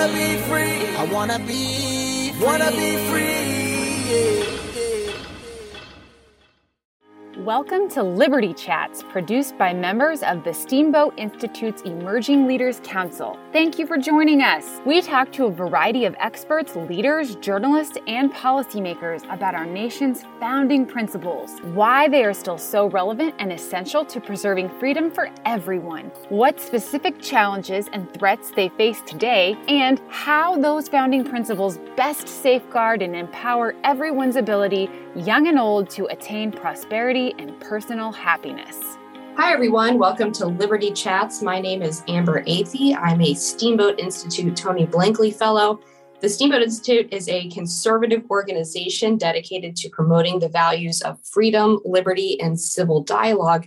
wanna be free. I wanna be. Free. Wanna be free. Yeah. Welcome to Liberty Chats, produced by members of the Steamboat Institute's Emerging Leaders Council. Thank you for joining us. We talk to a variety of experts, leaders, journalists, and policymakers about our nation's founding principles, why they are still so relevant and essential to preserving freedom for everyone, what specific challenges and threats they face today, and how those founding principles best safeguard and empower everyone's ability, young and old, to attain prosperity and personal happiness. Hi, everyone. Welcome to Liberty Chats. My name is Amber Athey. I'm a Steamboat Institute Tony Blankley Fellow. The Steamboat Institute is a conservative organization dedicated to promoting the values of freedom, liberty, and civil dialogue.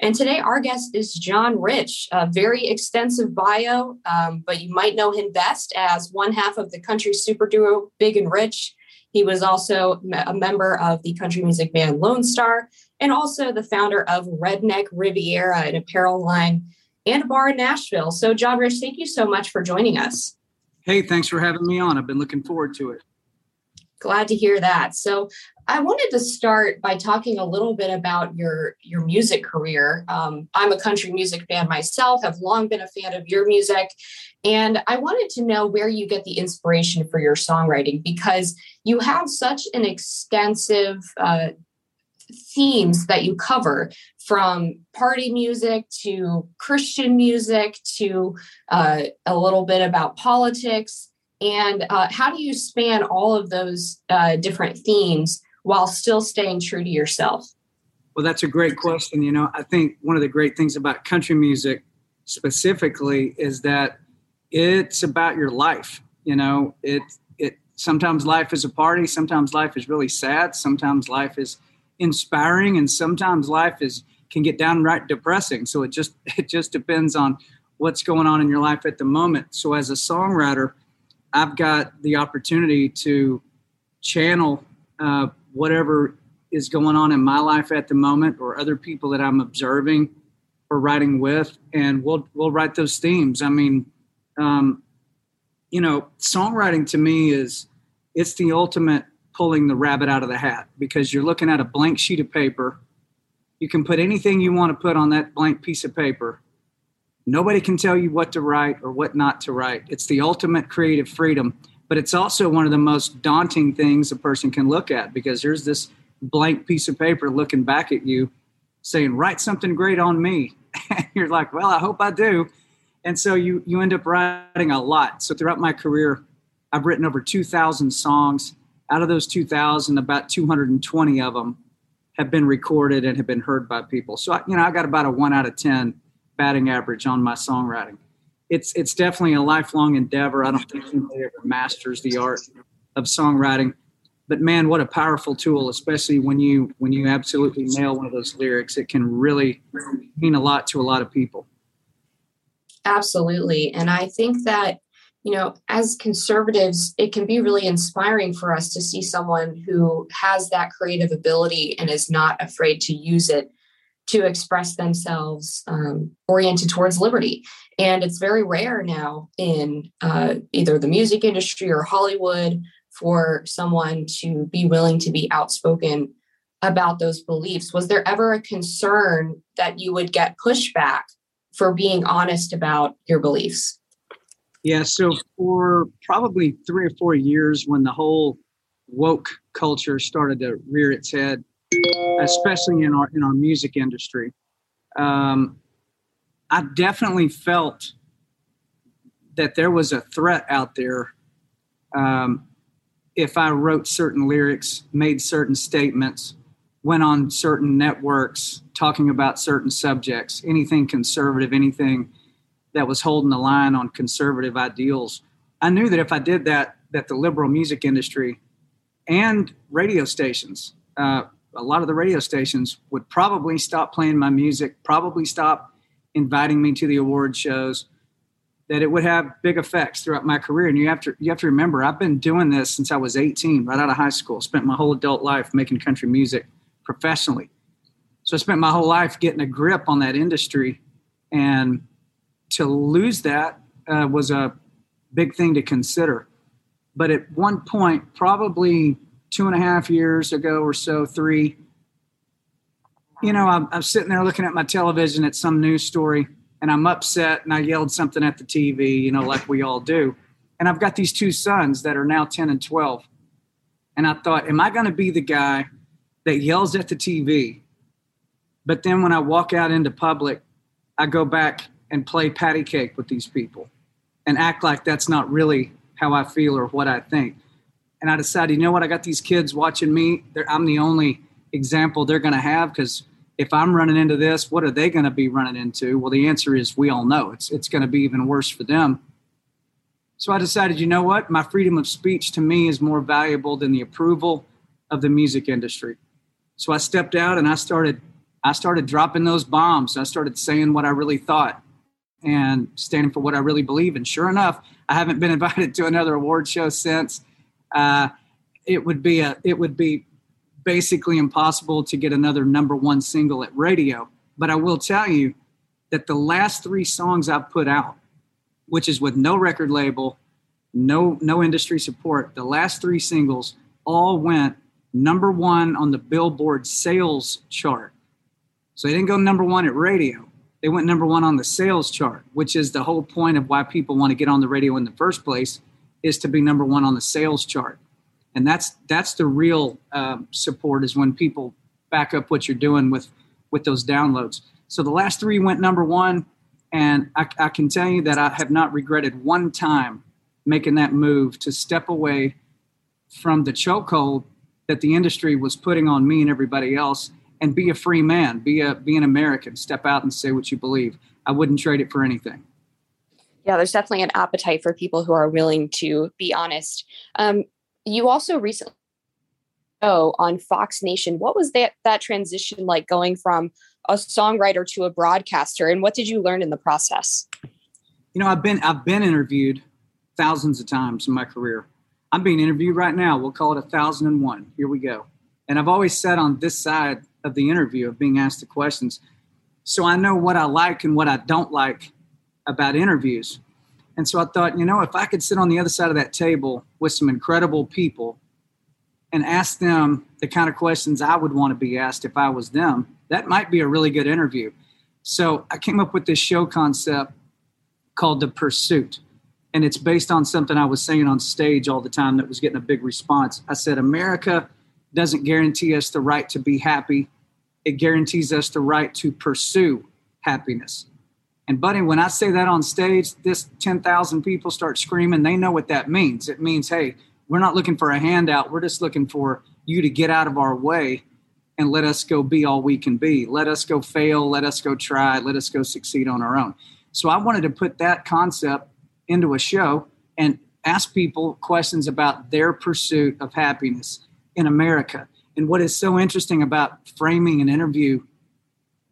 And today, our guest is John Rich, a very extensive bio, um, but you might know him best as one half of the country super duo Big and Rich. He was also a member of the country music band Lonestar and also the founder of Redneck Riviera, an apparel line and a bar in Nashville. So, John Rich, thank you so much for joining us. Hey, thanks for having me on. I've been looking forward to it. Glad to hear that. So, I wanted to start by talking a little bit about your your music career. Um, I'm a country music fan myself. Have long been a fan of your music, and I wanted to know where you get the inspiration for your songwriting because you have such an extensive uh, themes that you cover from party music to Christian music to uh, a little bit about politics. And uh, how do you span all of those uh, different themes while still staying true to yourself? Well, that's a great question. You know, I think one of the great things about country music specifically is that it's about your life. You know, it it sometimes life is a party, sometimes life is really sad, sometimes life is inspiring and sometimes life is can get downright depressing. So it just it just depends on what's going on in your life at the moment. So as a songwriter i've got the opportunity to channel uh, whatever is going on in my life at the moment or other people that i'm observing or writing with and we'll we'll write those themes. I mean um, you know songwriting to me is it's the ultimate pulling the rabbit out of the hat because you're looking at a blank sheet of paper. You can put anything you want to put on that blank piece of paper. Nobody can tell you what to write or what not to write. It's the ultimate creative freedom, but it's also one of the most daunting things a person can look at because there's this blank piece of paper looking back at you saying, Write something great on me. And you're like, Well, I hope I do. And so you, you end up writing a lot. So throughout my career, I've written over 2,000 songs out of those 2000 about 220 of them have been recorded and have been heard by people. So you know i got about a 1 out of 10 batting average on my songwriting. It's it's definitely a lifelong endeavor. I don't think anybody ever masters the art of songwriting. But man what a powerful tool especially when you when you absolutely nail one of those lyrics. It can really mean a lot to a lot of people. Absolutely. And i think that you know, as conservatives, it can be really inspiring for us to see someone who has that creative ability and is not afraid to use it to express themselves um, oriented towards liberty. And it's very rare now in uh, either the music industry or Hollywood for someone to be willing to be outspoken about those beliefs. Was there ever a concern that you would get pushback for being honest about your beliefs? Yeah, so for probably three or four years, when the whole woke culture started to rear its head, especially in our in our music industry, um, I definitely felt that there was a threat out there. Um, if I wrote certain lyrics, made certain statements, went on certain networks talking about certain subjects, anything conservative, anything that was holding the line on conservative ideals. I knew that if I did that, that the liberal music industry and radio stations, uh, a lot of the radio stations would probably stop playing my music, probably stop inviting me to the award shows. That it would have big effects throughout my career, and you have to you have to remember I've been doing this since I was 18, right out of high school. Spent my whole adult life making country music professionally, so I spent my whole life getting a grip on that industry and to lose that uh, was a big thing to consider. But at one point, probably two and a half years ago or so, three, you know, I'm, I'm sitting there looking at my television at some news story and I'm upset and I yelled something at the TV, you know, like we all do. And I've got these two sons that are now 10 and 12. And I thought, am I going to be the guy that yells at the TV? But then when I walk out into public, I go back and play patty cake with these people and act like that's not really how I feel or what I think. And I decided, you know what? I got these kids watching me. They're, I'm the only example they're going to have because if I'm running into this, what are they going to be running into? Well, the answer is we all know it's it's going to be even worse for them. So I decided, you know what? My freedom of speech to me is more valuable than the approval of the music industry. So I stepped out and I started I started dropping those bombs. I started saying what I really thought and standing for what I really believe. And sure enough, I haven't been invited to another award show since. Uh, it would be a it would be basically impossible to get another number one single at radio. But I will tell you that the last three songs I've put out, which is with no record label, no no industry support, the last three singles all went number one on the Billboard sales chart. So they didn't go number one at radio they went number one on the sales chart, which is the whole point of why people want to get on the radio in the first place, is to be number one on the sales chart. And that's that's the real um, support is when people back up what you're doing with with those downloads. So the last three went number one, and I, I can tell you that I have not regretted one time making that move to step away from the chokehold that the industry was putting on me and everybody else and be a free man, be a be an American, step out and say what you believe. I wouldn't trade it for anything. Yeah, there's definitely an appetite for people who are willing to be honest. Um, you also recently oh on Fox Nation. What was that that transition like going from a songwriter to a broadcaster, and what did you learn in the process? You know, I've been I've been interviewed thousands of times in my career. I'm being interviewed right now. We'll call it a thousand and one. Here we go. And I've always sat on this side of the interview of being asked the questions. So I know what I like and what I don't like about interviews. And so I thought, you know, if I could sit on the other side of that table with some incredible people and ask them the kind of questions I would want to be asked if I was them, that might be a really good interview. So I came up with this show concept called The Pursuit. And it's based on something I was saying on stage all the time that was getting a big response. I said, America doesn't guarantee us the right to be happy it guarantees us the right to pursue happiness. And buddy, when I say that on stage, this 10,000 people start screaming, they know what that means. It means, hey, we're not looking for a handout. We're just looking for you to get out of our way and let us go be all we can be. Let us go fail. Let us go try. Let us go succeed on our own. So I wanted to put that concept into a show and ask people questions about their pursuit of happiness in America. And what is so interesting about framing an interview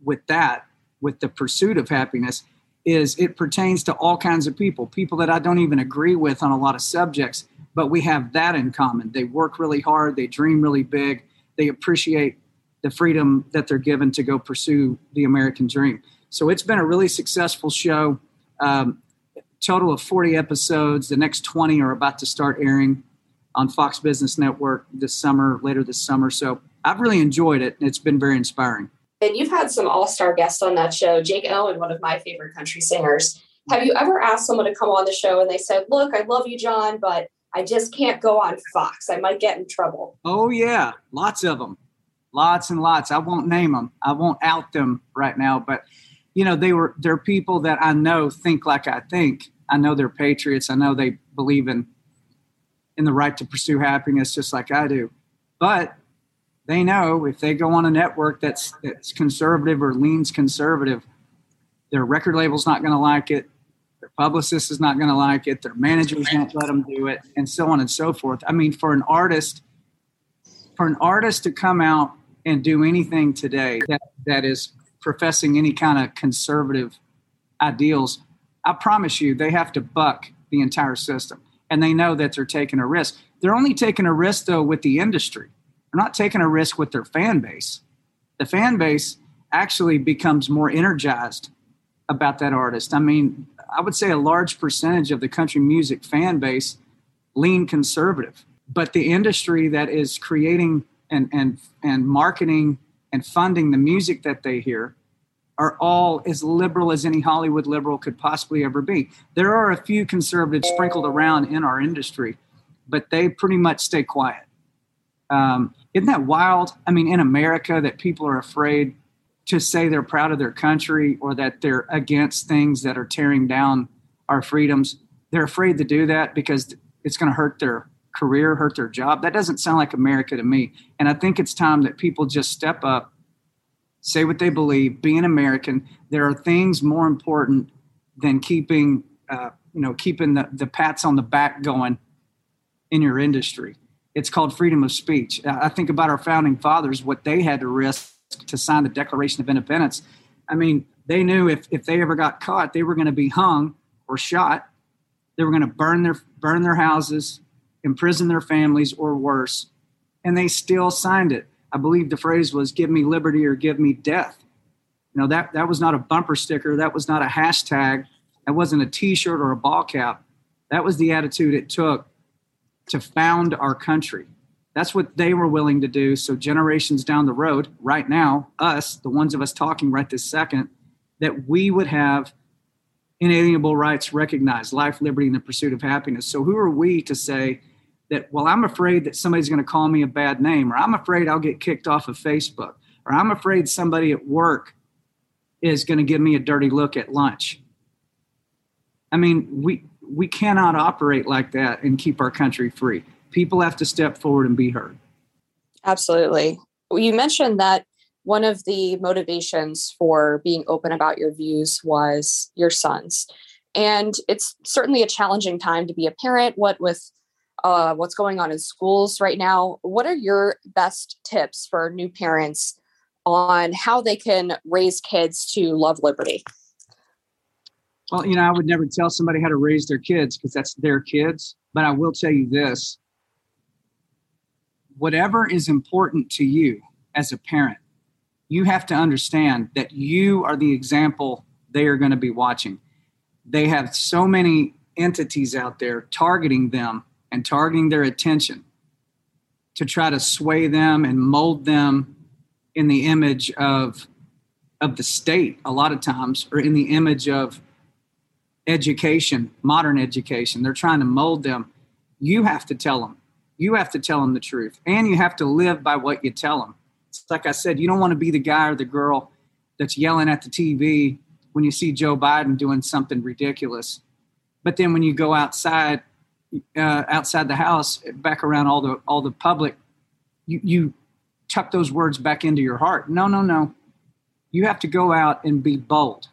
with that, with the pursuit of happiness, is it pertains to all kinds of people, people that I don't even agree with on a lot of subjects, but we have that in common. They work really hard, they dream really big, they appreciate the freedom that they're given to go pursue the American dream. So it's been a really successful show. Um, total of 40 episodes. The next 20 are about to start airing on Fox Business Network this summer, later this summer. So I've really enjoyed it. It's been very inspiring. And you've had some all star guests on that show. Jake Owen, one of my favorite country singers. Have you ever asked someone to come on the show and they said, Look, I love you, John, but I just can't go on Fox. I might get in trouble. Oh, yeah. Lots of them. Lots and lots. I won't name them, I won't out them right now, but you know, they were they're people that I know think like I think. I know they're patriots. I know they believe in in the right to pursue happiness just like I do. But they know if they go on a network that's that's conservative or leans conservative, their record label's not going to like it, their publicist is not going to like it, their managers won't let them do it, and so on and so forth. I mean, for an artist, for an artist to come out and do anything today that, that is professing any kind of conservative ideals, I promise you, they have to buck the entire system and they know that they're taking a risk. They're only taking a risk though with the industry. They're not taking a risk with their fan base. The fan base actually becomes more energized about that artist. I mean, I would say a large percentage of the country music fan base lean conservative, but the industry that is creating and and and marketing and funding the music that they hear are all as liberal as any Hollywood liberal could possibly ever be. There are a few conservatives sprinkled around in our industry, but they pretty much stay quiet. Um, isn't that wild? I mean, in America, that people are afraid to say they're proud of their country or that they're against things that are tearing down our freedoms. They're afraid to do that because it's going to hurt their career, hurt their job. That doesn't sound like America to me. And I think it's time that people just step up, say what they believe, be an American. There are things more important than keeping, uh, you know, keeping the, the pats on the back going in your industry. It's called freedom of speech. I think about our founding fathers, what they had to risk to sign the Declaration of Independence. I mean, they knew if, if they ever got caught, they were going to be hung or shot. They were going to burn their burn their houses, imprison their families, or worse. And they still signed it. I believe the phrase was "Give me liberty or give me death." You know that that was not a bumper sticker. That was not a hashtag. That wasn't a T-shirt or a ball cap. That was the attitude it took to found our country. That's what they were willing to do. So generations down the road, right now, us, the ones of us talking right this second, that we would have inalienable rights recognized, life, liberty, and the pursuit of happiness. So who are we to say that, well, I'm afraid that somebody's going to call me a bad name, or I'm afraid I'll get kicked off of Facebook, or I'm afraid somebody at work is going to give me a dirty look at lunch. I mean, we we cannot operate like that and keep our country free people have to step forward and be heard. Absolutely. You mentioned that one of the motivations for being open about your views was your sons. And it's certainly a challenging time to be a parent, what with uh, what's going on in schools right now. What are your best tips for new parents on how they can raise kids to love liberty? Well, you know, I would never tell somebody how to raise their kids because that's their kids. But I will tell you this whatever is important to you as a parent, you have to understand that you are the example they are going to be watching. They have so many entities out there targeting them and targeting their attention to try to sway them and mold them in the image of of the state a lot of times or in the image of education modern education they're trying to mold them you have to tell them you have to tell them the truth and you have to live by what you tell them. It's like I said, you don't want to be the guy or the girl that's yelling at the TV when you see Joe Biden doing something ridiculous. But then when you go outside, uh, outside the house, back around all the all the public, you you tuck those words back into your heart. No, no, no. You have to go out and be bold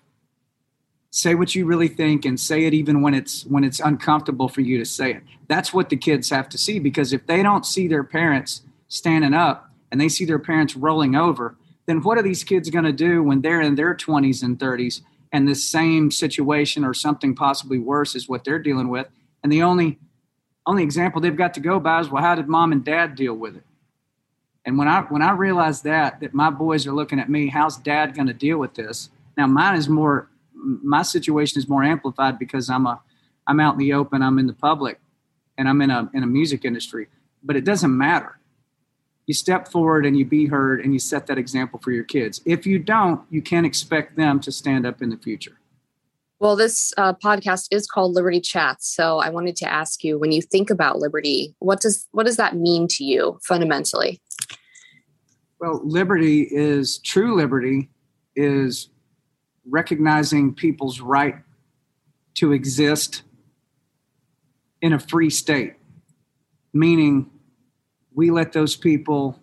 say what you really think and say it even when it's when it's uncomfortable for you to say it that's what the kids have to see because if they don't see their parents standing up and they see their parents rolling over then what are these kids going to do when they're in their 20s and 30s and the same situation or something possibly worse is what they're dealing with and the only only example they've got to go by is well how did mom and dad deal with it and when i when i realized that that my boys are looking at me how's dad going to deal with this now mine is more my situation is more amplified because I'm a I'm out in the open, I'm in the public, and I'm in a in a music industry. But it doesn't matter. You step forward and you be heard and you set that example for your kids. If you don't, you can't expect them to stand up in the future. Well, this uh, podcast is called Liberty Chats, so I wanted to ask you: when you think about liberty, what does what does that mean to you fundamentally? Well, liberty is true liberty is recognizing people's right to exist in a free state, meaning we let those people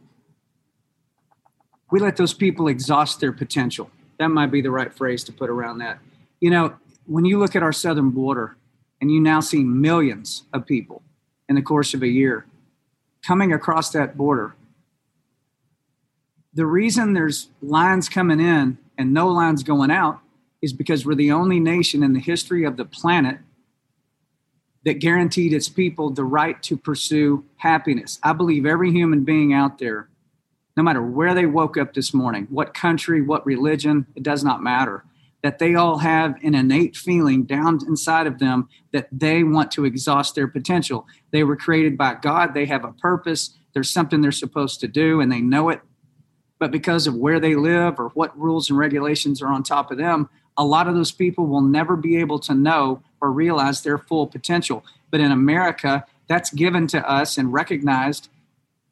we let those people exhaust their potential. That might be the right phrase to put around that. You know, when you look at our southern border and you now see millions of people in the course of a year coming across that border, the reason there's lines coming in and no lines going out is because we're the only nation in the history of the planet that guaranteed its people the right to pursue happiness. I believe every human being out there, no matter where they woke up this morning, what country, what religion, it does not matter, that they all have an innate feeling down inside of them that they want to exhaust their potential. They were created by God, they have a purpose, there's something they're supposed to do, and they know it. But because of where they live or what rules and regulations are on top of them, a lot of those people will never be able to know or realize their full potential. But in America, that's given to us and recognized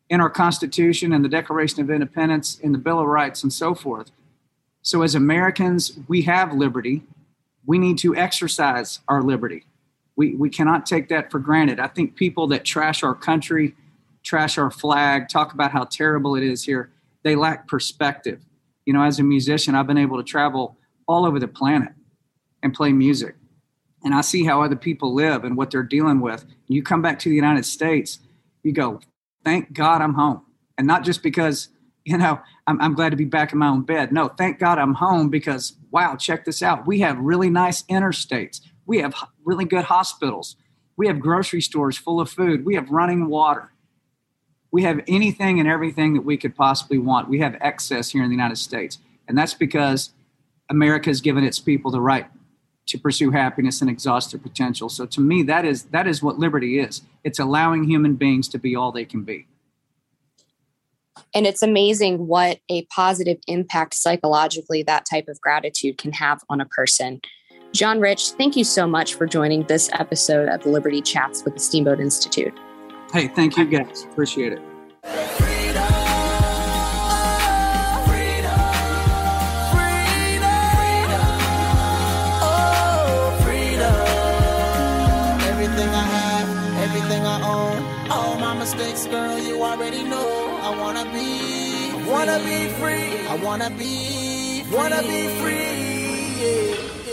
in our Constitution and the Declaration of Independence, in the Bill of Rights, and so forth. So, as Americans, we have liberty. We need to exercise our liberty. We, we cannot take that for granted. I think people that trash our country, trash our flag, talk about how terrible it is here, they lack perspective. You know, as a musician, I've been able to travel all over the planet and play music. And I see how other people live and what they're dealing with. You come back to the United States, you go, thank God I'm home. And not just because, you know, I'm, I'm glad to be back in my own bed. No, thank God I'm home because, wow, check this out. We have really nice interstates. We have really good hospitals. We have grocery stores full of food. We have running water. We have anything and everything that we could possibly want. We have excess here in the United States. And that's because America has given its people the right to pursue happiness and exhaust their potential. So to me, that is that is what liberty is. It's allowing human beings to be all they can be. And it's amazing what a positive impact psychologically that type of gratitude can have on a person. John Rich, thank you so much for joining this episode of Liberty Chats with the Steamboat Institute. Hey, thank you guys. Appreciate it. mistakes, girl, you already know. I wanna be, wanna be free. I wanna be, wanna be free. Yeah.